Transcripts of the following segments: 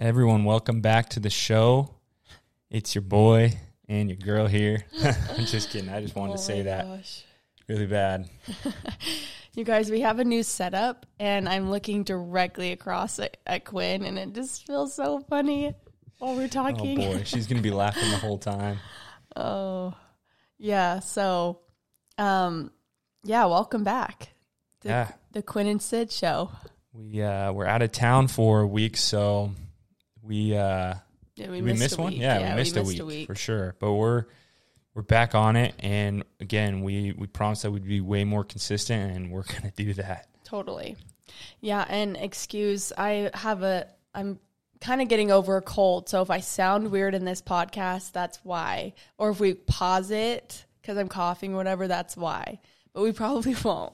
Everyone, welcome back to the show. It's your boy and your girl here. I'm just kidding. I just wanted Oh to say that gosh. really bad. You guys, we have a new setup, and I'm looking directly across at, at Quinn, and it just feels so funny while we're Oh talking. boy, she's gonna be laughing the whole time. Oh, yeah. So, um, yeah, welcome back. The, Yeah. the Quinn and Sid show. We uh, we're out of town for a week, so we uh, Yeah, we, missed, a one. week. Yeah, we, missed, a, week for sure. But we're we're back on it, and again, we we promised that we'd be way more consistent, and we're gonna do that. Totally. Yeah, and excuse, I have a I'm kind of getting over a cold, so if I sound weird in this podcast, that's why. Or if we pause it cuz I'm coughing or whatever, that's why. But we probably won't.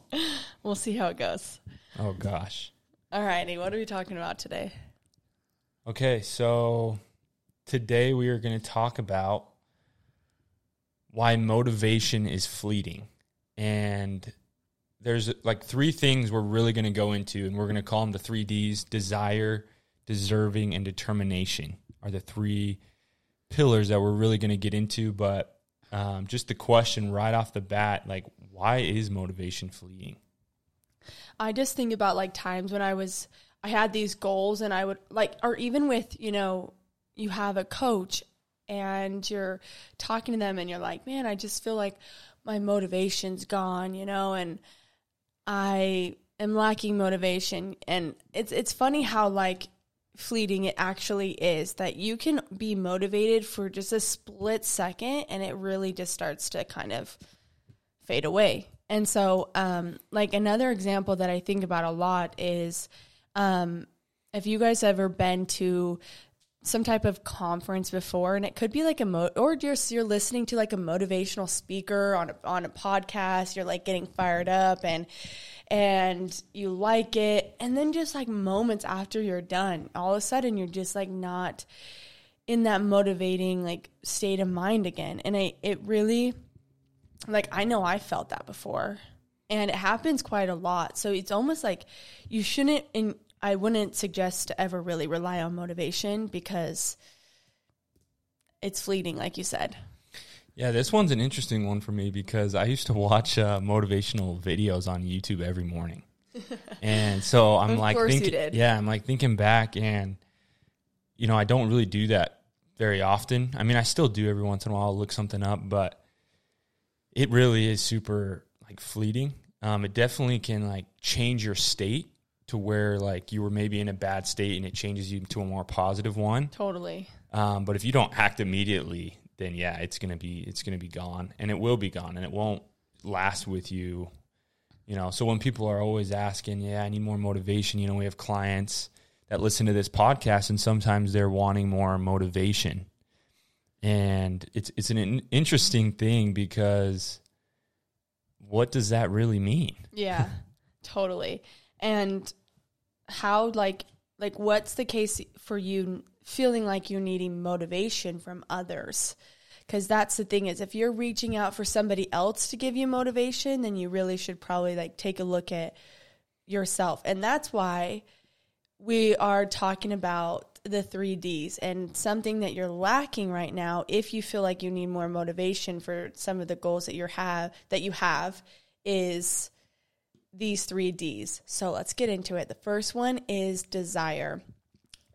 We'll see how it goes. Oh gosh. Alrighty, what are we talking about today? Okay, so today we are going to talk about why motivation is fleeting. And there's like three things we're really going to go into, and we're going to call them the three D's desire, deserving, and determination are the three pillars that we're really going to get into. But um, just the question right off the bat like, why is motivation fleeting? I just think about like times when I was I had these goals and I would like or even with, you know, you have a coach and you're talking to them and you're like, "Man, I just feel like my motivation's gone," you know, and I am lacking motivation and it's it's funny how like fleeting it actually is that you can be motivated for just a split second and it really just starts to kind of fade away. And so, um, like another example that I think about a lot is um, if you guys ever been to some type of conference before, and it could be like a mo, or just you're listening to like a motivational speaker on a, on a podcast, you're like getting fired up and and you like it, and then just like moments after you're done, all of a sudden you're just like not in that motivating like state of mind again, and I it really like I know I felt that before. And it happens quite a lot. So it's almost like you shouldn't and I wouldn't suggest to ever really rely on motivation because it's fleeting like you said. Yeah, this one's an interesting one for me because I used to watch uh, motivational videos on YouTube every morning, and so I'm like, thinking, yeah, I'm like thinking back, and you know, I don't really do that very often. I mean, I still do every once in a while, I'll look something up, but it really is super like fleeting. Um, it definitely can like change your state to where like you were maybe in a bad state and it changes you to a more positive one. Totally. Um, but if you don't act immediately, then yeah, it's gonna be it's gonna be gone, and it will be gone, and it won't last with you. You know, so when people are always asking, yeah, I need more motivation. You know, we have clients that listen to this podcast, and sometimes they're wanting more motivation, and it's it's an interesting thing because what does that really mean? Yeah. totally. And how like like what's the case for you feeling like you're needing motivation from others? Cuz that's the thing is if you're reaching out for somebody else to give you motivation, then you really should probably like take a look at yourself. And that's why we are talking about the 3Ds and something that you're lacking right now if you feel like you need more motivation for some of the goals that you have that you have is these three D's. So let's get into it. The first one is desire.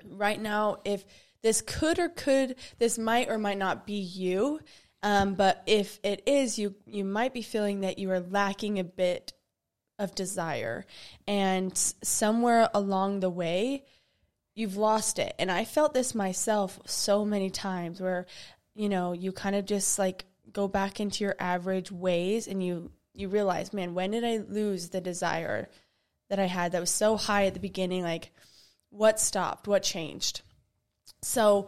Right now, if this could or could, this might or might not be you, um, but if it is, you you might be feeling that you are lacking a bit of desire, and somewhere along the way, you've lost it. And I felt this myself so many times where, you know, you kind of just like go back into your average ways and you you realize, man, when did I lose the desire that I had that was so high at the beginning? Like, what stopped? What changed? So,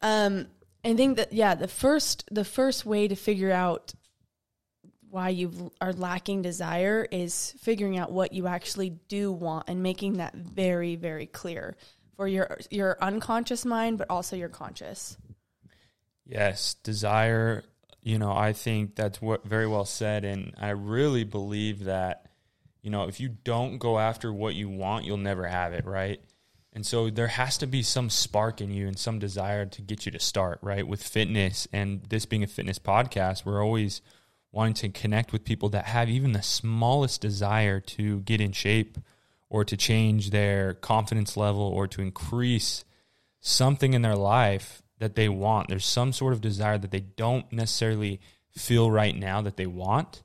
um, I think that yeah, the first the first way to figure out why you are lacking desire is figuring out what you actually do want and making that very very clear for your your unconscious mind, but also your conscious. Yes, desire. You know, I think that's what very well said, and I really believe that. You know, if you don't go after what you want, you'll never have it, right? And so there has to be some spark in you and some desire to get you to start, right? With fitness and this being a fitness podcast, we're always wanting to connect with people that have even the smallest desire to get in shape or to change their confidence level or to increase something in their life that they want. There's some sort of desire that they don't necessarily feel right now that they want.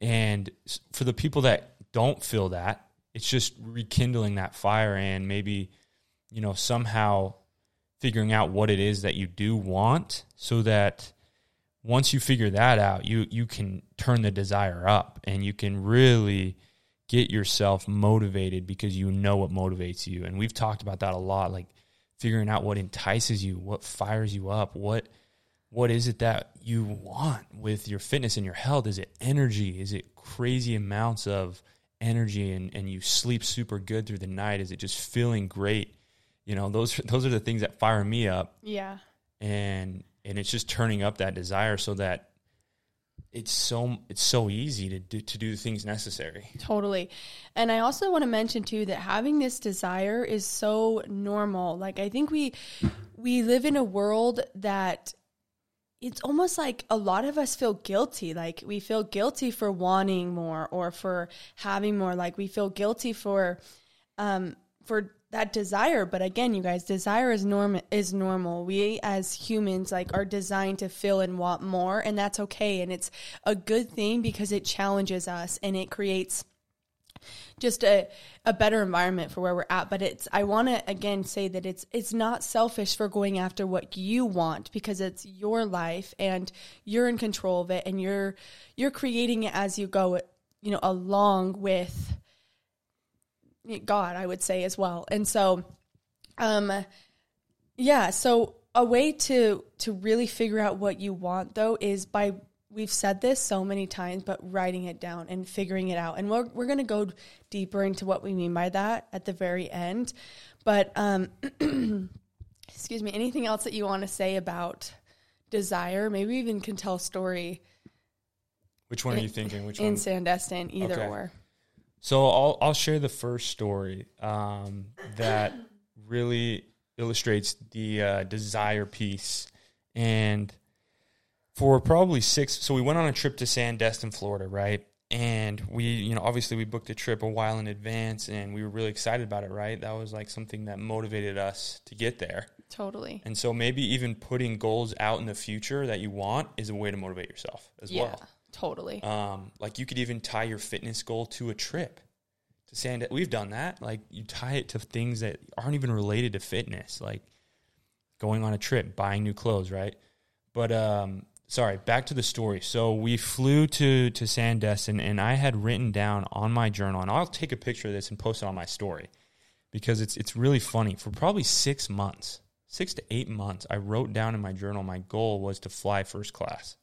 And for the people that don't feel that, it's just rekindling that fire and maybe, you know, somehow figuring out what it is that you do want so that once you figure that out, you you can turn the desire up and you can really get yourself motivated because you know what motivates you. And we've talked about that a lot, like figuring out what entices you, what fires you up, what what is it that you want with your fitness and your health? Is it energy? Is it crazy amounts of energy and, and you sleep super good through the night? Is it just feeling great? You know, those those are the things that fire me up. Yeah. And and it's just turning up that desire so that it's so it's so easy to do to do the things necessary. Totally. And I also want to mention too that having this desire is so normal. Like I think we we live in a world that it's almost like a lot of us feel guilty. Like we feel guilty for wanting more or for having more. Like we feel guilty for um for that desire but again you guys desire is norm is normal. We as humans like are designed to feel and want more and that's okay and it's a good thing because it challenges us and it creates just a, a better environment for where we're at but it's i want to again say that it's it's not selfish for going after what you want because it's your life and you're in control of it and you're you're creating it as you go you know along with God, I would say as well. And so, um, yeah. So a way to to really figure out what you want though is by we've said this so many times, but writing it down and figuring it out. And we're we're gonna go deeper into what we mean by that at the very end. But um, excuse me. Anything else that you want to say about desire? Maybe even can tell a story. Which one are you thinking? Which in one? Sandestin, either Okay. or. So I'll I'll share the first story um, that really illustrates the uh, desire piece, and for probably six. So we went on a trip to Sandestin, Florida, right? And we, you know, obviously we booked a trip a while in advance, and we were really excited about it, right? That was like something that motivated us to get there. Totally. And so maybe even putting goals out in the future that you want is a way to motivate yourself as yeah. well. Totally. Um, like you could even tie your fitness goal to a trip to sand. We've done that. Like you tie it to things that aren't even related to fitness, like going on a trip, buying new clothes, right? But um, sorry, back to the story. So we flew to to Sandestin, and I had written down on my journal, and I'll take a picture of this and post it on my story because it's it's really funny. For probably six months, six to eight months, I wrote down in my journal my goal was to fly first class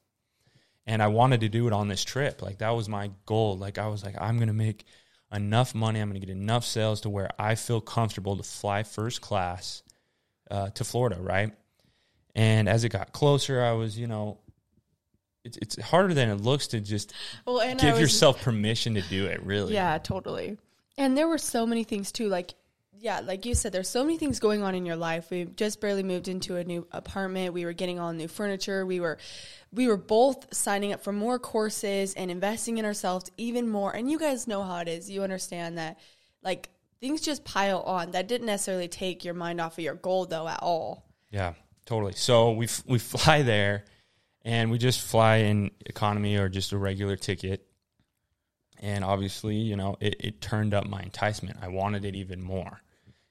and I wanted to do it on this trip. Like that was my goal. Like I was like, I'm gonna make enough money. I'm gonna get enough sales to where I feel comfortable to fly first class uh, to Florida, right? And as it got closer, I was, you know, it's it's harder than it looks to just well, and give was- yourself permission to do it. Really, Yeah, totally. And there were so many things too. Like, yeah, like you said, there's so many things going on in your life. We just barely moved into a new apartment. We were getting all new furniture. We were, we were both signing up for more courses and investing in ourselves even more. And you guys know how it is. You understand that, like things just pile on. That didn't necessarily take your mind off of your goal though at all. Yeah, totally. So we f- we fly there, and we just fly in economy or just a regular ticket. And obviously, you know, it, it turned up my enticement. I wanted it even more.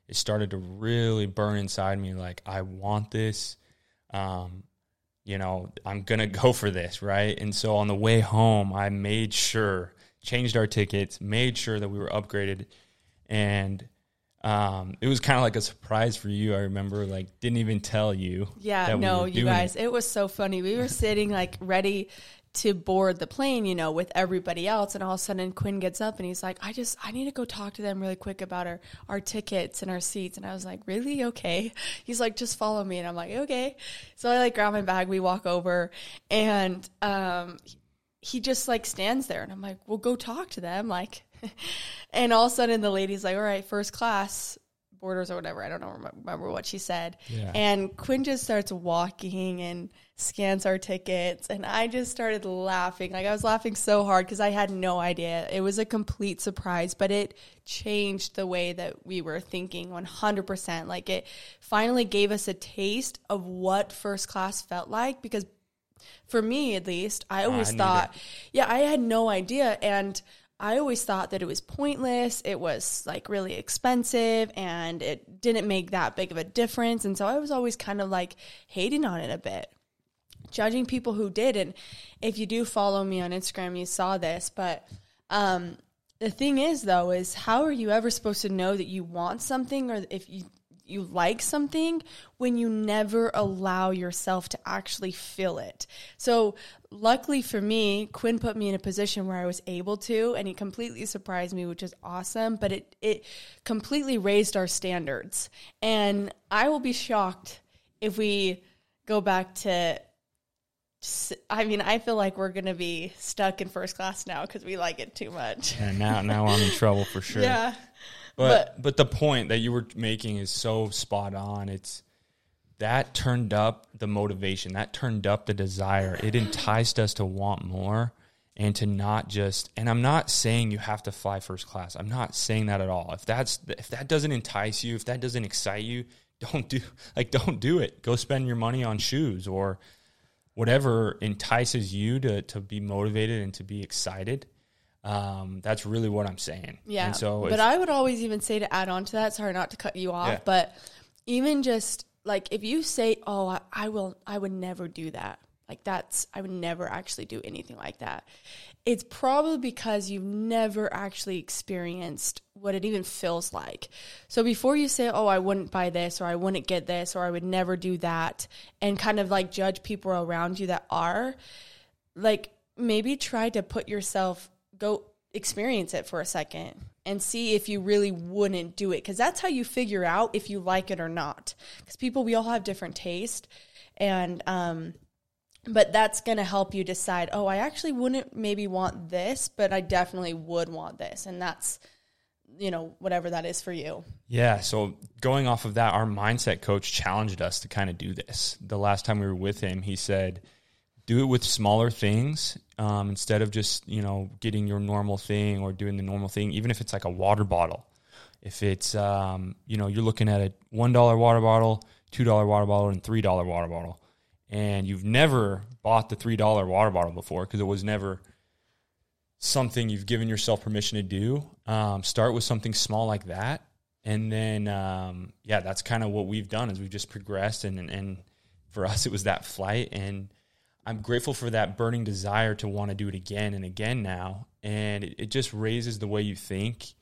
It started to really burn inside me. Like I want this. Um, you know, I'm gonna go for this, right? And so on the way home, I made sure changed our tickets, made sure that we were upgraded, and um, it was kind of like a surprise for you. I remember, like, didn't even tell you. Yeah, that we no, you guys, it. it was so funny. We were sitting like ready to board the plane, you know, with everybody else, and all of a sudden Quinn gets up and he's like, "I just, I need to go talk to them really quick about our our tickets and our seats." And I was like, "Really? Okay." He's like, "Just follow me," and I'm like, "Okay." So I like grab my bag, we walk over, and um, he just like stands there, and I'm like, "Well, go talk to them," like. And all of a sudden, the lady's like, "All right, first class, boarders or whatever. I don't know remember what she said. Yeah. And Quinn just starts walking and scans our tickets, and I just started laughing. Like I was laughing so hard because I had no idea. It was a complete surprise, but it changed the way that we were thinking 100%. Like it finally gave us a taste of what first class felt like because for me at least, I always I thought, yeah, I had no idea. And I always thought that it was pointless. It was like really expensive and it didn't make that big of a difference. And so I was always kind of like hating on it a bit, judging people who did. And if you do follow me on Instagram, you saw this. But um, the thing is, though, is how are you ever supposed to know that you want something or if you you like something when you never allow yourself to actually feel it. So, luckily for me, Quinn put me in a position where I was able to, and he completely surprised me, which is awesome. But it it completely raised our standards, and I will be shocked if we go back to. I mean, I feel like we're going to be stuck in first class now because we like it too much. And now, now I'm in trouble for sure. Yeah. But, but the point that you were making is so spot on. It's that turned up the motivation, that turned up the desire. It enticed us to want more and to not just and I'm not saying you have to fly first class. I'm not saying that at all. If that's if that doesn't entice you, if that doesn't excite you, don't do like don't do it. Go spend your money on shoes or whatever entices you to to be motivated and to be excited. Um, that's really what I'm saying. Yeah. And so, but I would always even say to add on to that. Sorry, not to cut you off, Yeah. but even just like if you say, "Oh, I, I will," I would never do that. Like that's I would never actually do anything like that. It's probably because you've never actually experienced what it even feels like. So before you say, "Oh, I wouldn't buy this," or "I wouldn't get this," or "I would never do that," and kind of like judge people around you that are, like maybe try to put yourself go experience it for a second and see if you really wouldn't do it because that's how you figure out if you like it or not because people we all have different taste and um but that's going to help you decide oh i actually wouldn't maybe want this but i definitely would want this and that's you know whatever that is for you Yeah. So going off of that, our mindset coach challenged us to kind of do this. The last time we were with him, he said, do it with smaller things um, instead of just, you know, getting your normal thing or doing the normal thing, even if it's like a water bottle. If it's, um, you know, you're looking at a $1 water bottle, $2 water bottle, and $3 water bottle, and you've never bought the $3 water bottle before because it was never something you've given yourself permission to do, um, start with something small like that. And then, um, yeah, that's kind of what we've done is we've just progressed. And, and for us, it was that flight. And I'm grateful for that burning desire to want to do it again and again now. And it, it just raises the way you think.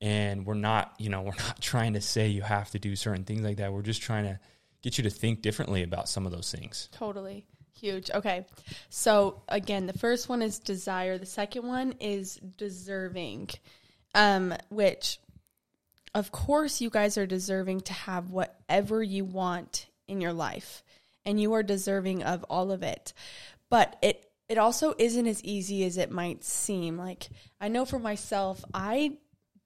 And we're not, you know, we're not trying to say you have to do certain things like that. We're just trying to get you to think differently about some of those things. Totally. Huge. Okay. So again, the first one is desire. The second one is deserving. Um, which of course you guys are deserving to have whatever you want in your life. And you are deserving of all of it. But it it also isn't as easy as it might seem. Like I know for myself, I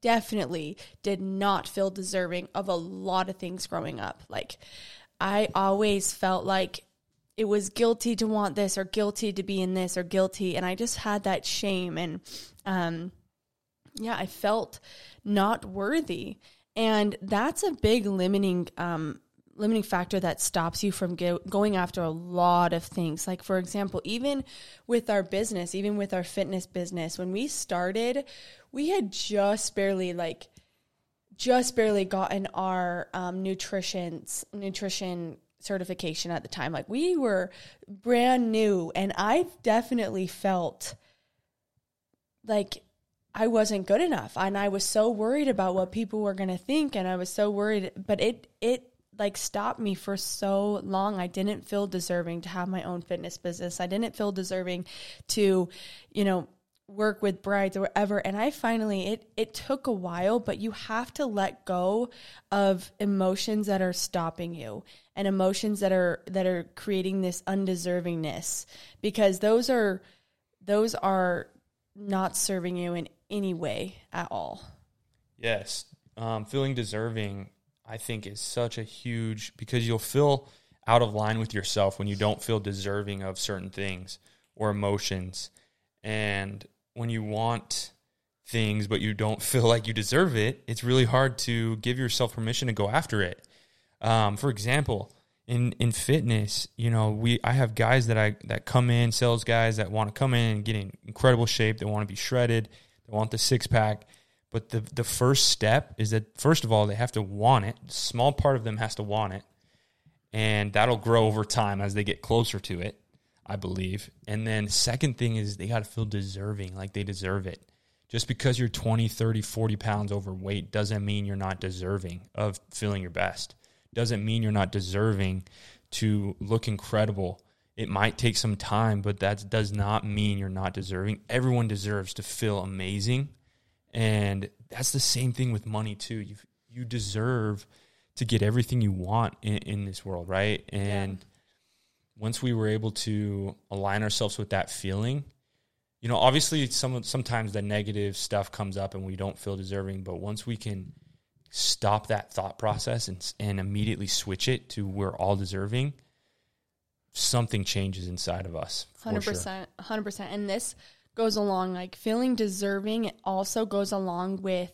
definitely did not feel deserving of a lot of things growing up. Like I always felt like it was guilty to want this or guilty to be in this or guilty and I just had that shame and um yeah, I felt not worthy. And that's a big limiting um limiting factor that stops you from go- going after a lot of things. Like for example, even with our business, even with our fitness business, when we started, we had just barely like just barely gotten our um, nutrition's nutrition certification at the time. Like we were brand new, and I definitely felt like I wasn't good enough, and I was so worried about what people were going to think, and I was so worried. But it it like stopped me for so long. I didn't feel deserving to have my own fitness business. I didn't feel deserving to, you know, work with brides or whatever and i finally it it took a while but you have to let go of emotions that are stopping you and emotions that are that are creating this undeservingness because those are those are not serving you in any way at all Yes. um, feeling deserving, I think, is such a huge because you'll feel out of line with yourself when you don't feel deserving of certain things or emotions. And when you want things but you don't feel like you deserve it, it's really hard to give yourself permission to go after it. Um, for example, in in fitness, you know, we I have guys that I that come in, sales guys that want to come in and get in incredible shape, they want to be shredded, they want the six pack. But the the first step is that first of all they have to want it. A small part of them has to want it, and that'll grow over time as they get closer to it. I believe. And then second thing is they got to feel deserving, like they deserve it. Just because you're 20, 30, 40 pounds overweight doesn't mean you're not deserving of feeling your best. Doesn't mean you're not deserving to look incredible. It might take some time, but that does not mean you're not deserving. Everyone deserves to feel amazing. And that's the same thing with money too. You you deserve to get everything you want in, in this world, right? And yeah once we were able to align ourselves with that feeling, you know, obviously some sometimes the negative stuff comes up and we don't feel deserving, but once we can stop that thought process and and immediately switch it to we're all deserving, something changes inside of us. Hundred percent, hundred percent, and this goes along like feeling deserving. It also goes along with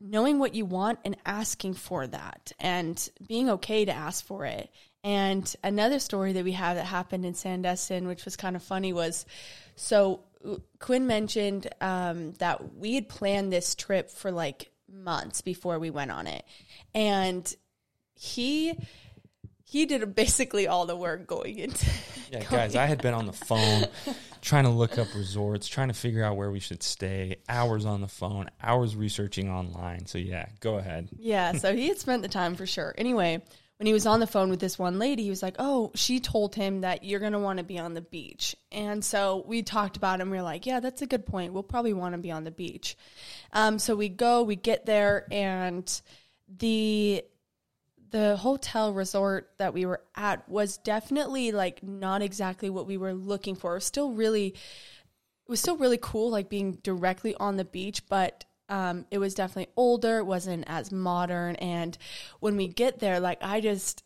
knowing what you want and asking for that, and being okay to ask for it and another story that we have that happened in Sandestin, which was kind of funny, was so Quinn mentioned um, that we had planned this trip for like months before we went on it, and he he did basically all the work going into. Yeah, guys, I had been on the phone trying to look up resorts, trying to figure out where we should stay. Hours on the phone, hours researching online. So yeah, go ahead. Yeah, so he had spent the time for sure. Anyway, when he was on the phone with this one lady, he was like, "Oh, she told him that you're going to want to be on the beach." And so we talked about it we are like, "Yeah, that's a good point. We'll probably want to be on the beach." Um, so we go, we get there, and the the hotel resort that we were at was definitely like not exactly what we were looking for. It was still really it was still really cool like being directly on the beach, but um, it was definitely older, it wasn't as modern. And when we get there, like I just,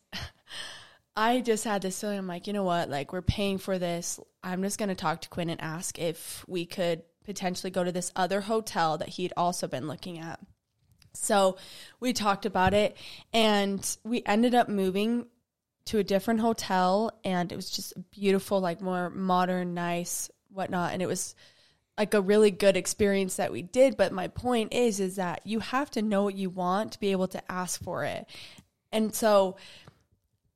I just had this feeling. I'm like, you know what? Like we're paying for this. I'm just gonna talk to Quinn and ask if we could potentially go to this other hotel that he'd also been looking at. So we talked about it, and we ended up moving to a different hotel, and it was just beautiful, like more modern, nice, whatnot. And it was like a really good experience that we did but my point is is that you have to know what you want to be able to ask for it and so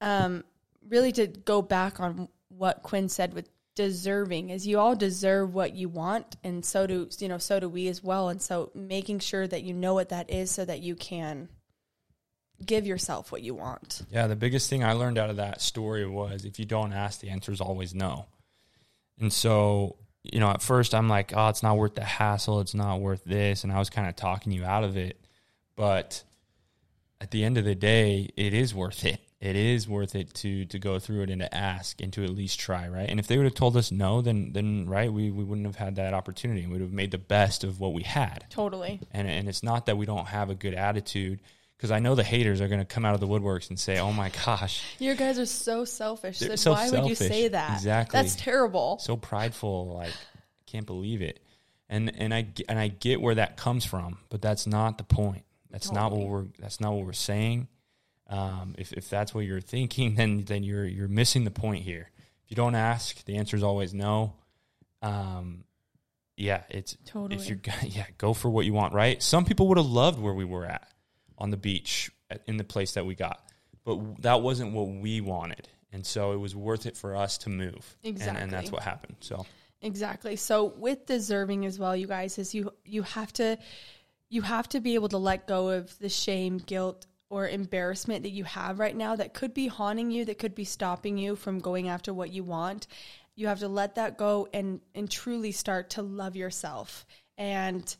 um really to go back on what quinn said with deserving is you all deserve what you want and so do you know so do we as well and so making sure that you know what that is so that you can give yourself what you want yeah the biggest thing i learned out of that story was if you don't ask the answer is always no and so you know, at first I'm like, oh, it's not worth the hassle. It's not worth this. And I was kind of talking you out of it. But at the end of the day, it is worth it. It is worth it to to go through it and to ask and to at least try, right? And if they would have told us no, then then right, we, we wouldn't have had that opportunity. And We would have made the best of what we had. Totally. And and it's not that we don't have a good attitude because I know the haters are going to come out of the woodworks and say, "Oh my gosh, you guys are so selfish." So so why selfish. would you say that? Exactly, that's terrible. So prideful, like can't believe it. And and I and I get where that comes from, but that's not the point. That's totally. not what we're that's not what we're saying. Um, if if that's what you're thinking, then then you're you're missing the point here. If you don't ask, the answer is always no. Um, yeah, it's totally. If you're yeah, go for what you want. Right. Some people would have loved where we were at on the beach in the place that we got. But that wasn't what we wanted. And so it was worth it for us to move. Exactly. And, and that's what happened. So Exactly. So with deserving as well, you guys, is you you have to you have to be able to let go of the shame, guilt, or embarrassment that you have right now that could be haunting you, that could be stopping you from going after what you want. You have to let that go and and truly start to love yourself. And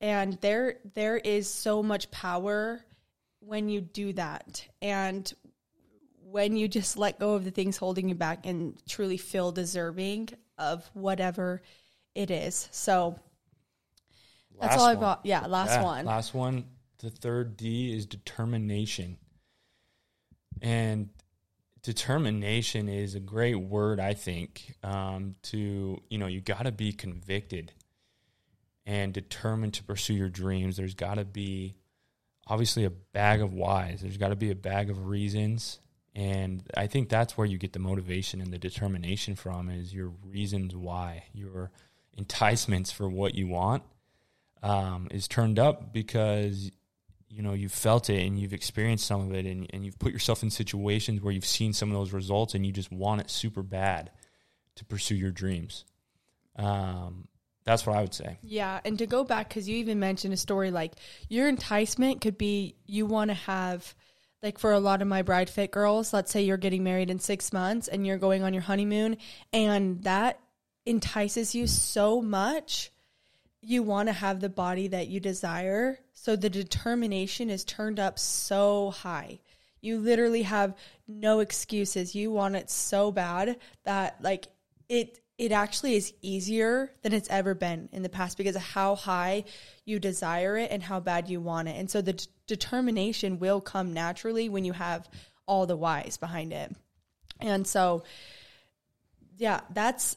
and there there is so much power when you do that. And when you just let go of the things holding you back and truly feel deserving of whatever it is. So that's last all i got. Yeah last yeah, one. last one the third D is determination. And determination is a great word, I think, um, to, you know, you got to be convicted and determined to pursue your dreams. There's got to be obviously a bag of whys, there's got to be a bag of reasons. And I think that's where you get the motivation and the determination from is your reasons why, your enticements for what you want um, is turned up because you know you've felt it and you've experienced some of it and, and you've put yourself in situations where you've seen some of those results and you just want it super bad to pursue your dreams um, that's what i would say Yeah, and to go back because you even mentioned a story like your enticement could be you want to have like for a lot of my bride fit girls, let's say you're getting married in six months and you're going on your honeymoon, and that entices you so much. You want to have the body that you desire. So the determination is turned up so high. You literally have no excuses. You want it so bad that like it it actually is easier than it's ever been in the past because of how high you desire it and how bad you want it. And so the d- determination will come naturally when you have all the whys behind it. And so yeah, that's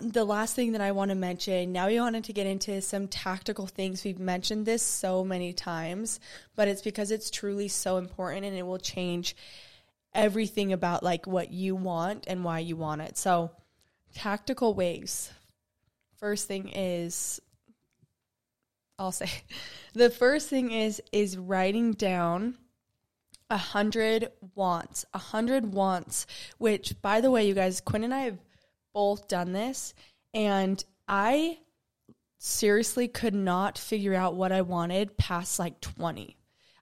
the last thing that I want to mention. Now we wanted to get into some tactical things. We've mentioned this so many times, but it's because it's truly so important and it will change everything about like what you want and why you want it. So, tactical ways. First thing is I'll say the first thing is is writing down a hundred wants. A hundred wants, which by the way, you guys, Quinn and I have both done this and I seriously could not figure out what I wanted past like 20.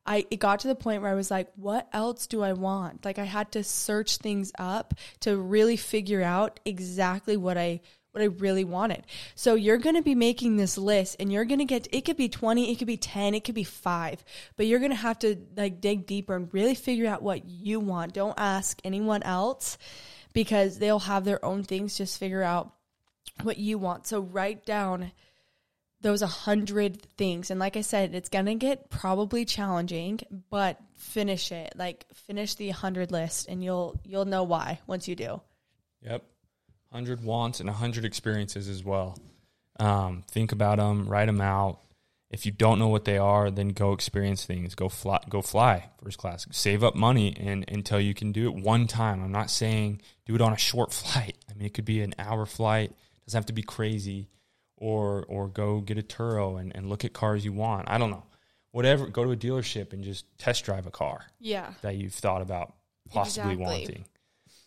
I it got to the point where I was like, what else do I want? Like I had to search things up to really figure out exactly what I what I really wanted. So you're going to be making this list and you're going to get it could be 20, it could be 10, it could be 5, but you're going to have to like dig deeper and really figure out what you want. Don't ask anyone else because they'll have their own things. Just figure out what you want. So write down those a hundred things. And like I said, it's gonna get probably challenging, but finish it. Like finish the hundred list and you'll you'll know why once you do. Yep. 100 wants and 100 experiences as well. Um, think about them, write them out. If you don't know what they are, then go experience things. Go fly, go fly first class. Save up money and until you can do it one time. I'm not saying do it on a short flight. I mean, it could be an hour flight. It doesn't have to be crazy. Or or go get a Turo and, and look at cars you want. I don't know. Whatever. Go to a dealership and just test drive a car Yeah. that you've thought about possibly Exactly. wanting.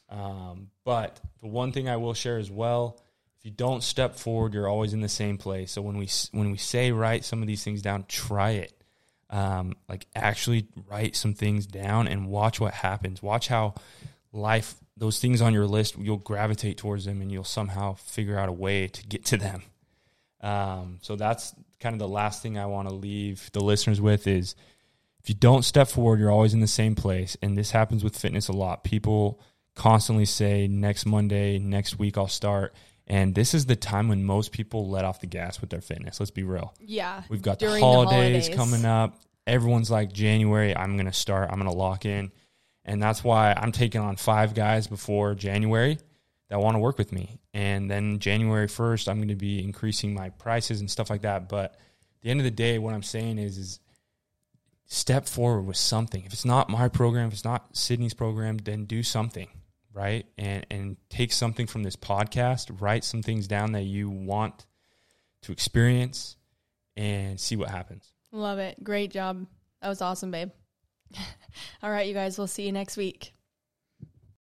Um, but the one thing I will share as well, if you don't step forward, you're always in the same place. So when we when we say write some of these things down, try it. Um, like actually write some things down and watch what happens. Watch how life those things on your list you'll gravitate towards them and you'll somehow figure out a way to get to them. Um, so that's kind of the last thing I want to leave the listeners with is if you don't step forward, you're always in the same place. And this happens with fitness a lot. People constantly say, next Monday, next week, I'll start. And this is the time when most people let off the gas with their fitness. Let's be real. Yeah. We've got the During the holidays, holidays. coming up. Everyone's like, January, I'm going to start, I'm going to lock in. And that's why I'm taking on five guys before January that want to work with me. And then January 1st, I'm going to be increasing my prices and stuff like that. But at the end of the day, what I'm saying is, is step forward with something. If it's not my program, if it's not Sydney's program, then do something, right? And and take something from this podcast, write some things down that you want to experience and see what happens. Love it. Great job. That was awesome, babe. All right, you guys, we'll see you next week.